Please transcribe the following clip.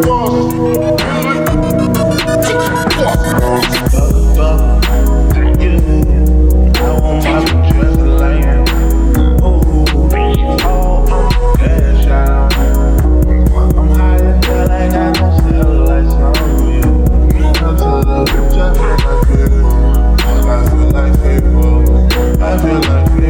boss. I feel like